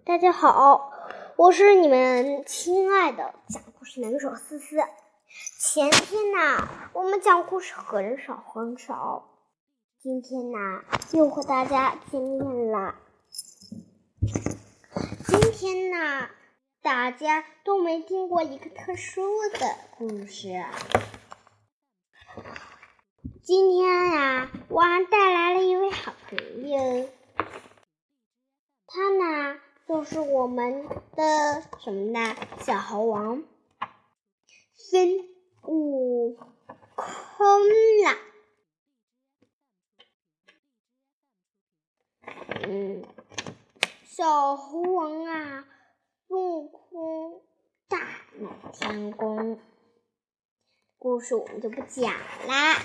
大家好，我是你们亲爱的讲故事能手思思。前天呢，我们讲故事很少很少，今天呢，又和大家见面了。今天呢，大家都没听过一个特殊的故事。今天呀，我还带来了一位好朋友，他呢。就是我们的什么呢？小猴王孙悟空啦。嗯，小猴王啊，孙悟空大闹天宫。故事我们就不讲啦。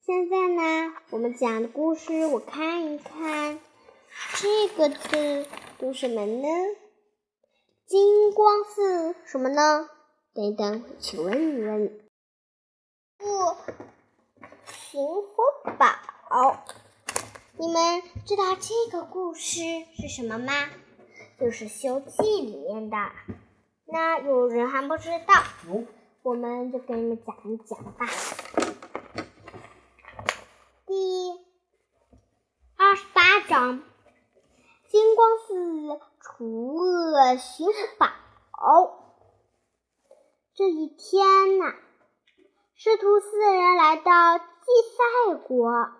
现在呢，我们讲的故事，我看一看这个字。读什么呢？金光寺什么呢？等一等，去问一问。不，寻佛宝。你们知道这个故事是什么吗？就是《西游记》里面的。那有人还不知道，我们就给你们讲一讲吧。第二十八章。除恶寻宝。这一天呐，师徒四人来到祭赛国，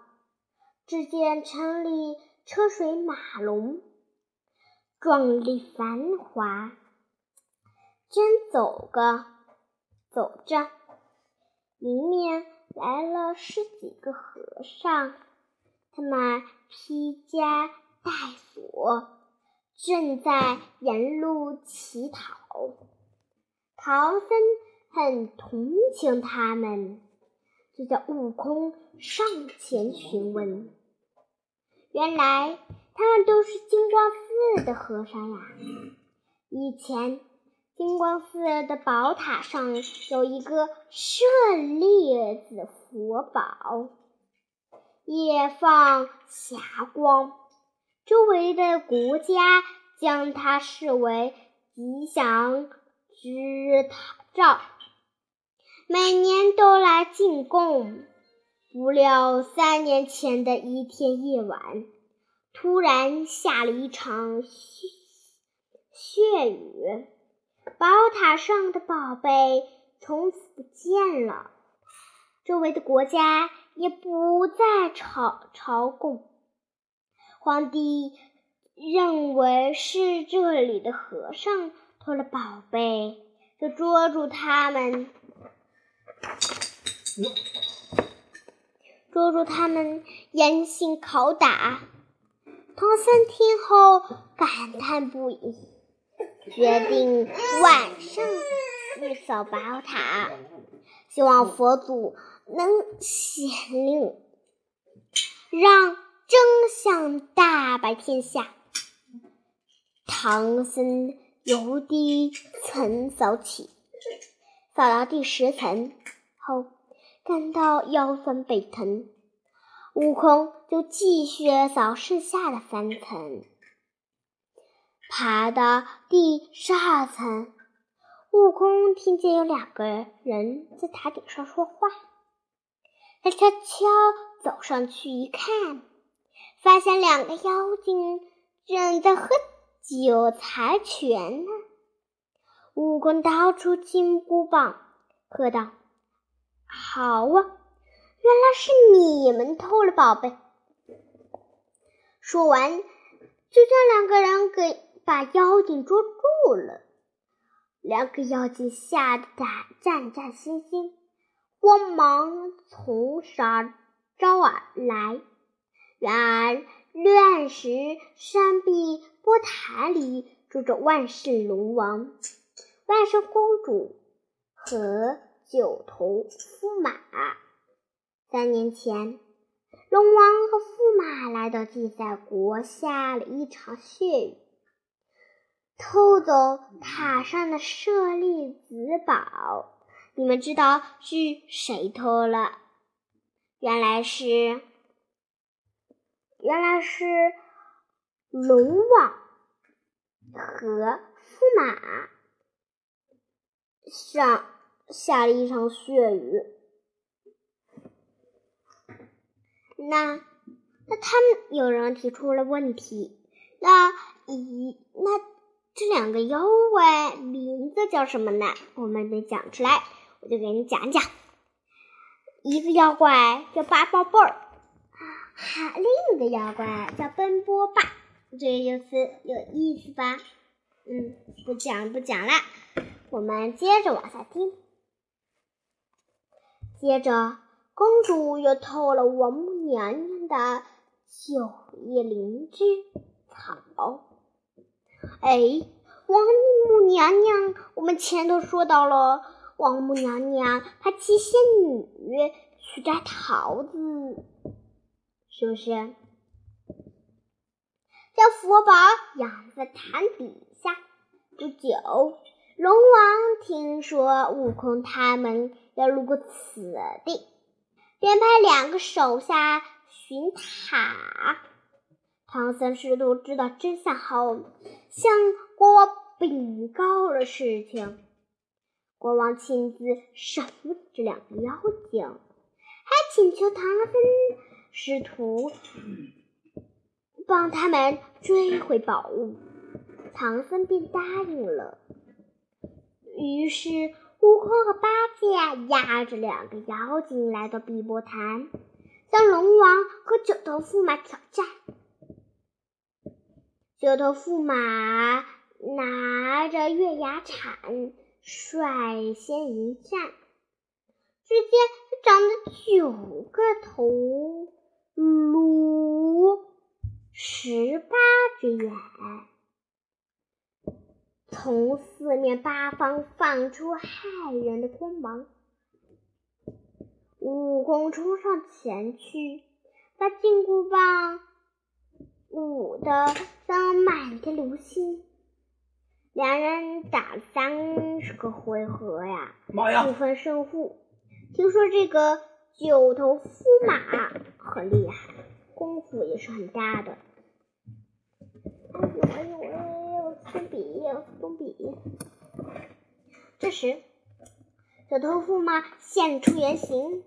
只见城里车水马龙，壮丽繁华。正走个走着，迎面来了十几个和尚，他们披枷。戴锁正在沿路乞讨，唐僧很同情他们，就叫悟空上前询问。原来他们都是金光寺的和尚呀。以前金光寺的宝塔上有一个舍利子佛宝，夜放霞光。周围的国家将它视为吉祥之兆，每年都来进贡。不料三年前的一天夜晚，突然下了一场血血雨，宝塔上的宝贝从此不见了，周围的国家也不再朝朝贡。皇帝认为是这里的和尚偷了宝贝，就捉住他们，捉住他们严刑拷打。唐僧听后感叹不已，决定晚上去扫宝塔，希望佛祖能显灵，让。真相大白天下，唐僧由第一层扫起，扫到第十层后，感到腰酸背疼，悟空就继续扫剩下的三层，爬到第十二层，悟空听见有两个人在塔顶上说话，他悄悄走上去一看。发现两个妖精正在喝酒猜拳呢。悟空掏出金箍棒，喝道：“好啊，原来是你们偷了宝贝！”说完，就将两个人给把妖精捉住了。两个妖精吓得胆战战兢兢，慌忙从啥招而来。然而，乱石山壁波塔里住着万世龙王、万圣公主和九头驸马。三年前，龙王和驸马来到祭赛国，下了一场血雨，偷走塔上的舍利子宝。你们知道是谁偷了？原来是。原来是龙王和驸马上下了一场血雨。那那他们有人提出了问题，那一那这两个妖怪名字叫什么呢？我们得讲出来，我就给你讲讲。一个妖怪叫八宝贝儿，还另一个妖怪叫奔波霸，这个就是有意思吧？嗯，不讲不讲了，我们接着往下听。接着，公主又偷了王母娘娘的九叶灵芝草。哎，王母娘娘，我们前头说到了。王母娘娘派七仙女去摘桃子，是不是？将佛宝养在潭底下。不久，龙王听说悟空他们要路过此地，便派两个手下巡塔。唐僧师徒知道真相后，向国王禀告了事情。国王亲自审问这两个妖精，还请求唐僧师徒帮他们追回宝物。唐僧便答应了。于是，悟空和八戒押着两个妖精来到碧波潭，向龙王和九头驸马挑战。九头驸马拿着月牙铲。率先一战，只见他长着九个头颅、十八只眼，从四面八方放出骇人的光芒。悟空冲上前去，把金箍棒舞得像满天流星。两人打了三十个回合呀，不分胜负。听说这个九头驸马很厉害，功夫也是很大的。哎呦哎呦哎呦，松笔，松笔。这时，九头驸马现出原形，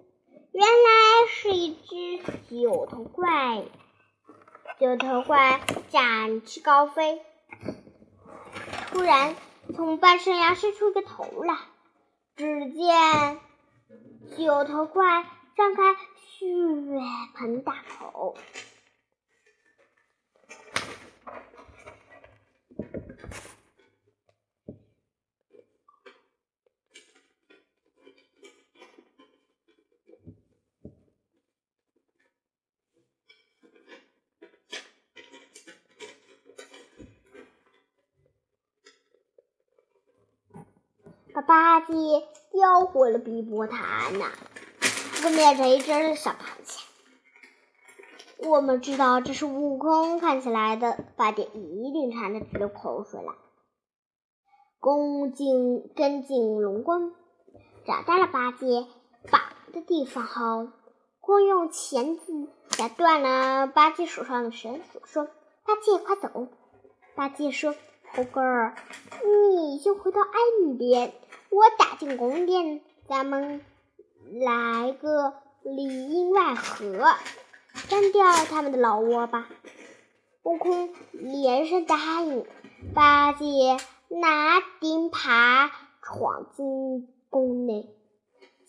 原来是一只九头怪。九头怪展翅高飞。突然，从半山崖伸出一个头来，只见九头怪张开血盆大口。把八戒叼回了碧波潭呐，分变成一只小螃蟹。我们知道这是悟空看起来的，八戒一定馋得直流口水了。恭敬跟进龙宫，找到了八戒绑的地方后，光用钳子夹断了八戒手上的绳索，说：“八戒，快走！”八戒说：“猴哥，你先回到岸边。”我打进宫殿，咱们来个里应外合，干掉他们的老窝吧。悟空连声答应。八戒拿钉耙闯进宫内，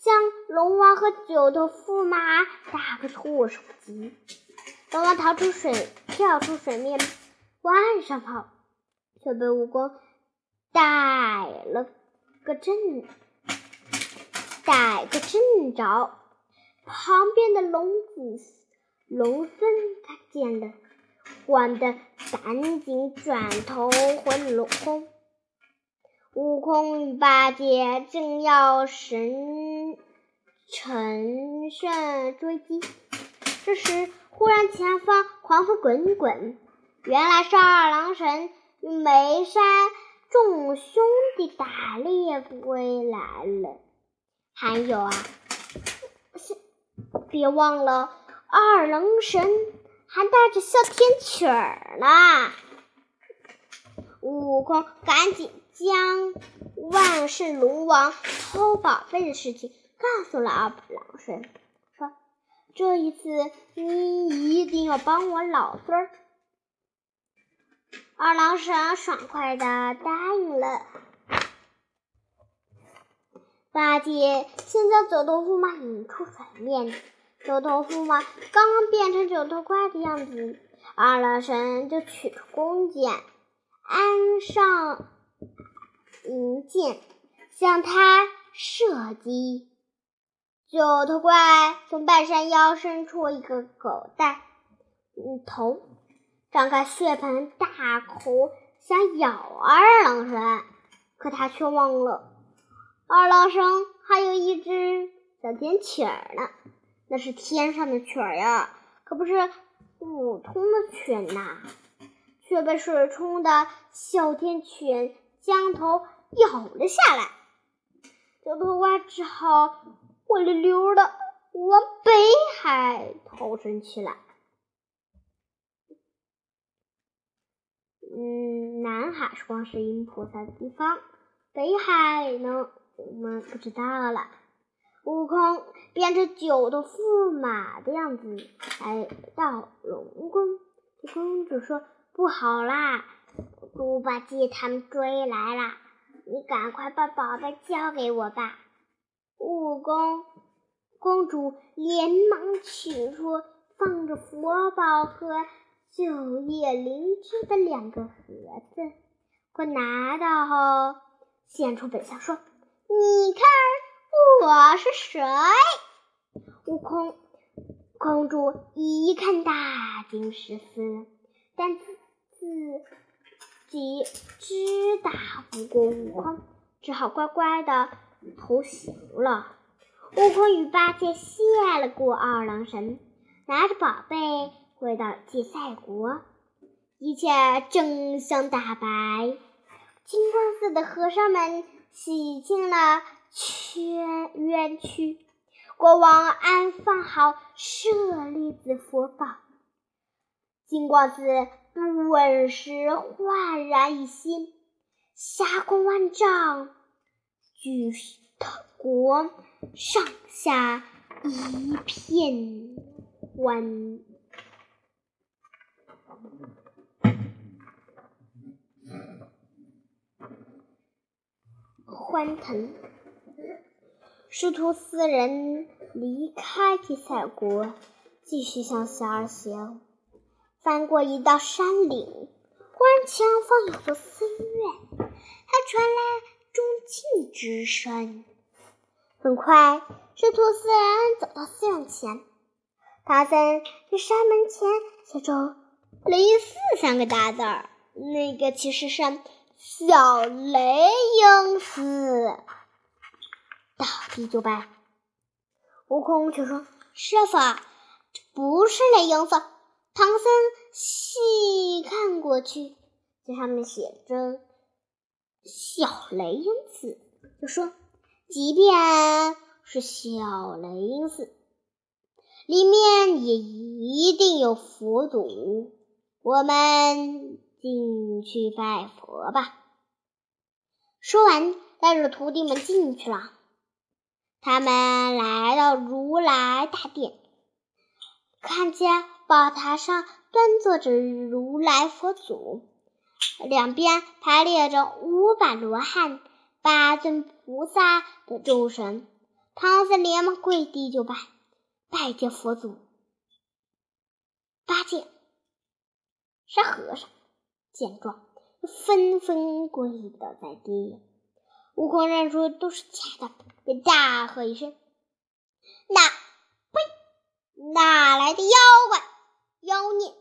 将龙王和九头驸马打个措手不及。龙王逃出水，跳出水面往岸上跑，却被悟空逮了。个正，逮个正着。旁边的龙子龙孙看见了，慌得赶紧转头回了龙宫。悟空与八戒正要神乘胜追击，这时忽然前方狂风滚滚，原来是二郎神与梅山。众兄弟打猎归来了，还有啊，别忘了二郎神还带着哮天曲儿呢。悟空赶紧将万事龙王偷宝贝的事情告诉了二郎神，说：“这一次你一定要帮我老孙儿。”二郎神爽快的答应了。八戒先将九头驸马引出水面，九头驸马刚刚变成九头怪的样子，二郎神就取出弓箭，安上银箭，向他射击。九头怪从半山腰伸出一个狗蛋嗯头，张开血盆大口，想咬二郎神，可他却忘了。二郎神还有一只小天犬呢，那是天上的犬呀，可不是普通的犬呐，却被水冲的小天犬将头咬了下来。小头怪只好灰溜溜的往北海逃生去了。嗯，南海是观世音菩萨的地方，北海呢？我们不知道了。悟空变成九头驸马的样子来到龙宫，公主说：“不好啦，猪八戒他们追来了，你赶快把宝贝交给我吧。”悟空公主连忙取出放着佛宝和九叶灵芝的两个盒子，可拿到后现出本相说。你看我是谁？悟空公主一看大惊失色，但自己知打不过悟空，只好乖乖的投降了。悟空与八戒谢了过二郎神，拿着宝贝回到祭赛国，一切真相大白。金光寺的和尚们。洗净了圈冤屈，国王安放好舍利子佛宝，金光寺顿时焕然一新，霞光万丈，举国上下一片欢。欢腾，师徒四人离开祭赛国，继续向西而行。翻过一道山岭，忽然前方有座寺院，还传来钟磬之声。很快，师徒四人走到寺院前，唐僧在山门前写着“雷音寺”三个大字儿，那个其实是。小雷音寺，倒地就拜。悟空却说：“师傅，这不是雷音寺。”唐僧细看过去，这上面写着“小雷音寺”，就说：“即便是小雷音寺，里面也一定有佛祖。我们。”进去拜佛吧。说完，带着徒弟们进去了。他们来到如来大殿，看见宝塔上端坐着如来佛祖，两边排列着五百罗汉、八尊菩萨的众神。唐僧连忙跪地就拜，拜见佛祖。八戒沙和尚。见状，纷纷跪倒在地。悟空认出都是假的，便大喝一声：“那呸！哪来的妖怪妖孽，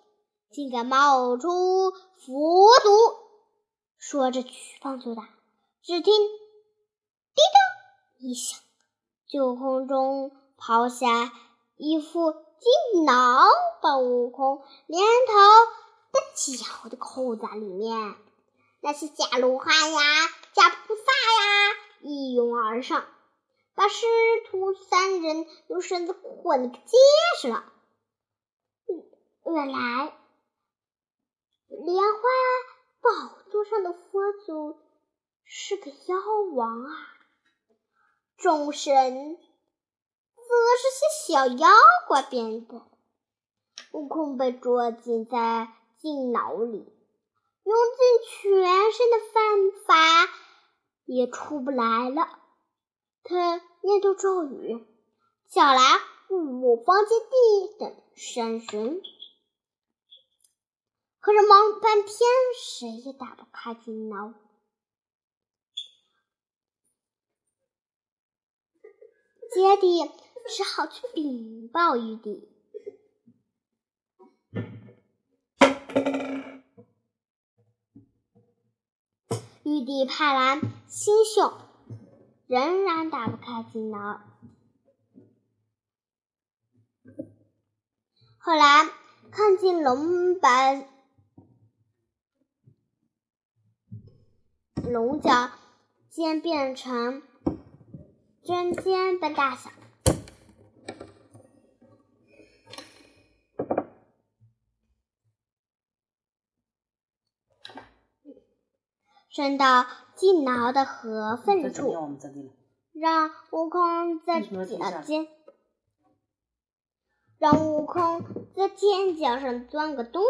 竟敢冒充佛祖！”说着举棒就打。只听“叮当”一响，就空中抛下一副金囊，把悟空连头。脚的扣在里面，那些假罗汉呀、假菩萨呀一拥而上，把师徒三人用绳子捆得结实了。原来莲花宝座上的佛祖是个妖王啊，众神则是些小妖怪变的。悟空被捉进在进牢里，用尽全身的办法也出不来了。他念动咒语，叫来五方揭谛等山神，可是忙了半天，谁也打不开金牢。揭谛只好去禀报玉帝。玉帝派来星宿，仍然打不开金牢。后来看见龙把龙角尖变成针尖的大小。伸到进牢的河缝处，让悟空在脚尖，让悟空在尖角上钻个洞。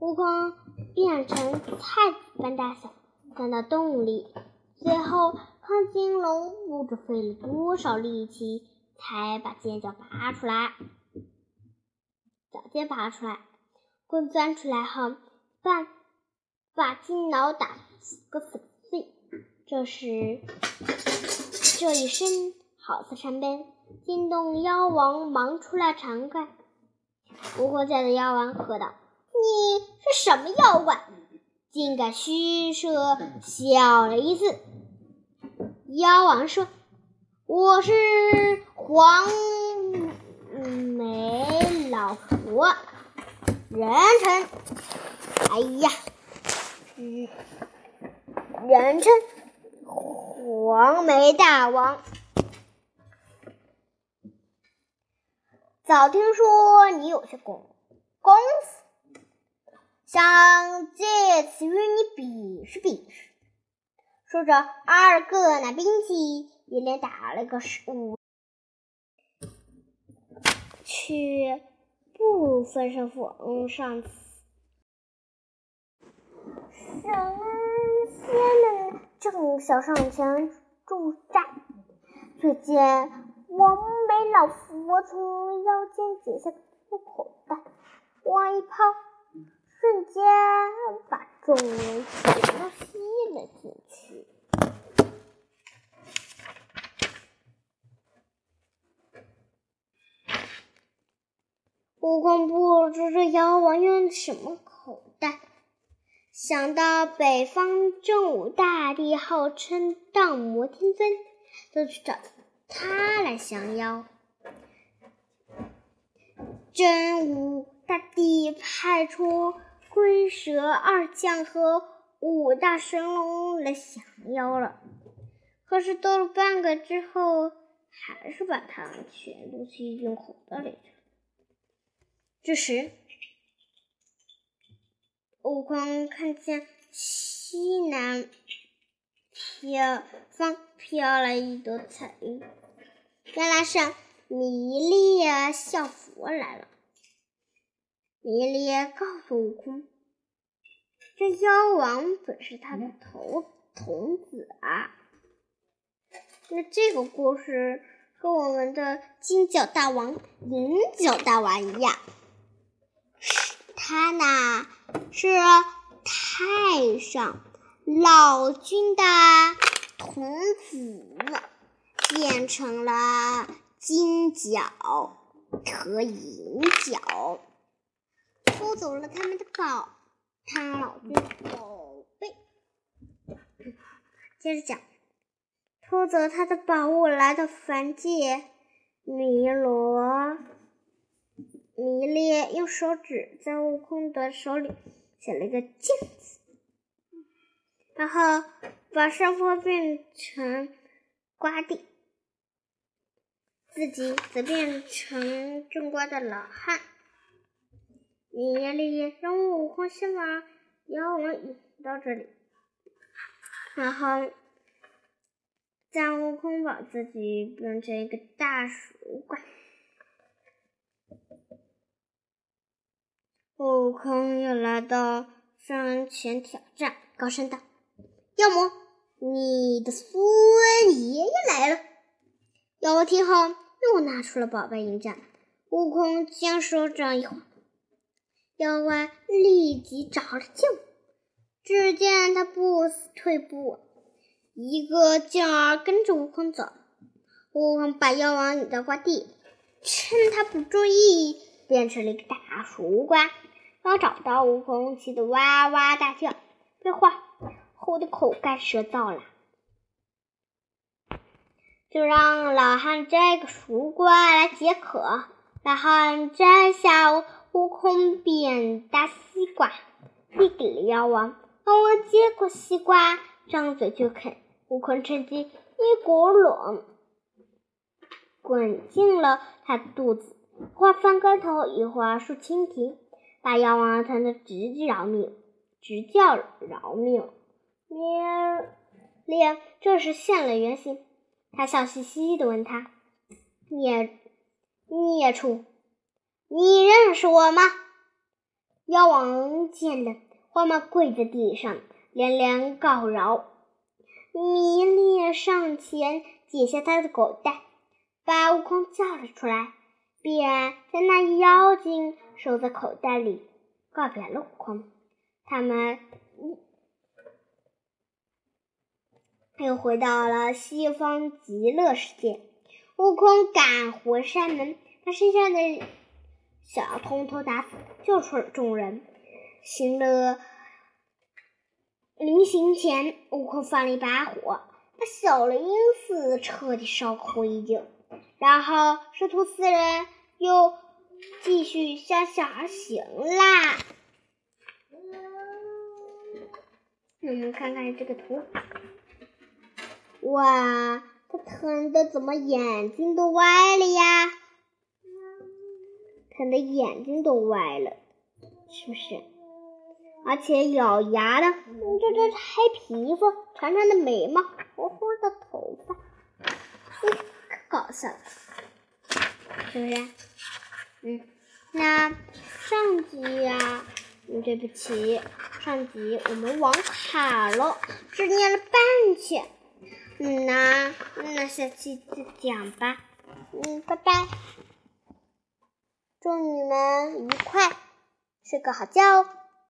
悟空变成菜籽般大小，钻到洞里。最后看金龙不知费了多少力气，才把尖角拔出来。脚尖拔出来，棍钻出来后，把把金牢打。几个粉碎。这时，这一声好似山崩，惊动妖王忙出来查看。不过见的妖王喝道：“你是什么妖怪？竟敢虚设小了一次！”妖王说：“我是黄眉老佛，人称……哎呀，嗯。”人称黄眉大王，早听说你有些功功夫，想借此与你比试比试。说着，二个拿兵器，一连打了个五，却不分胜负。嗯，上次神。仙们正想上前助战，却见王眉老佛从腰间解下粗口袋，往一抛，瞬间把众人全都吸了进去。悟空不知这妖王用的什么口袋。想到北方真武大帝号称荡魔天尊，就去找他来降妖。真武大帝派出龟蛇二将和五大神龙来降妖了，可是斗了半个之后，还是把他们全都吸进口袋里去了。这时，悟空看见西南飘方飘来一朵彩云，原来是弥勒笑佛来了。弥勒告诉悟空，这妖王本是他的头童子啊。那这个故事和我们的金角大王、银角大王一样。他呢是太上老君的童子，变成了金角和银角，偷走了他们的宝，太上老君宝贝。接着讲，偷走他的宝物来到凡界，弥罗。迷恋用手指在悟空的手里写了一个“镜”子，然后把山坡变成瓜地，自己则变成种瓜的老汉。迷恋让悟空先把妖王引到这里，然后让悟空把自己变成一个大鼠怪。悟空又来到山前挑战，高声道：“妖魔，你的孙爷爷来了！”妖王听后又拿出了宝贝迎战。悟空将手掌一晃，妖怪立即着了劲。只见他不死退步，一个劲儿跟着悟空走。悟空把妖王引到瓜地，趁他不注意，变成了一个大熟瓜。刚找到悟空，气得哇哇大叫，被画齁的口干舌燥了。就让老汉摘个熟瓜来解渴。老汉摘下悟空变大西瓜，递给了妖王。妖王接过西瓜，张嘴就啃。悟空趁机一股冷滚进了他的肚子，一会儿翻跟头，一会儿竖蜻蜓。把妖王疼得直叫命，直叫饶命。咩咧这时现了原形，他笑嘻嘻地问他：“孽孽畜，你认识我吗？”妖王见了，慌忙跪在地上，连连告饶。弥勒上前解下他的狗带，把悟空叫了出来，便将那妖精。收在口袋里，告别了悟空。他们又回到了西方极乐世界。悟空赶回山门，把剩下的小通通打死，救出了众人。行了，临行前，悟空放了一把火，把小雷音寺彻底烧个灰烬。然后师徒四人又。继续向下而行啦。我们看看这个图，哇，他疼的怎么眼睛都歪了呀？疼的眼睛都歪了，是不是？而且咬牙的，这这黑皮肤，长长的眉毛，活活的头发，可搞笑，是不是？嗯，那上集呀，嗯，对不起，上集我们网卡了，只念了半天。嗯那，那下期再讲吧。嗯，拜拜，祝你们愉快，睡个好觉哦。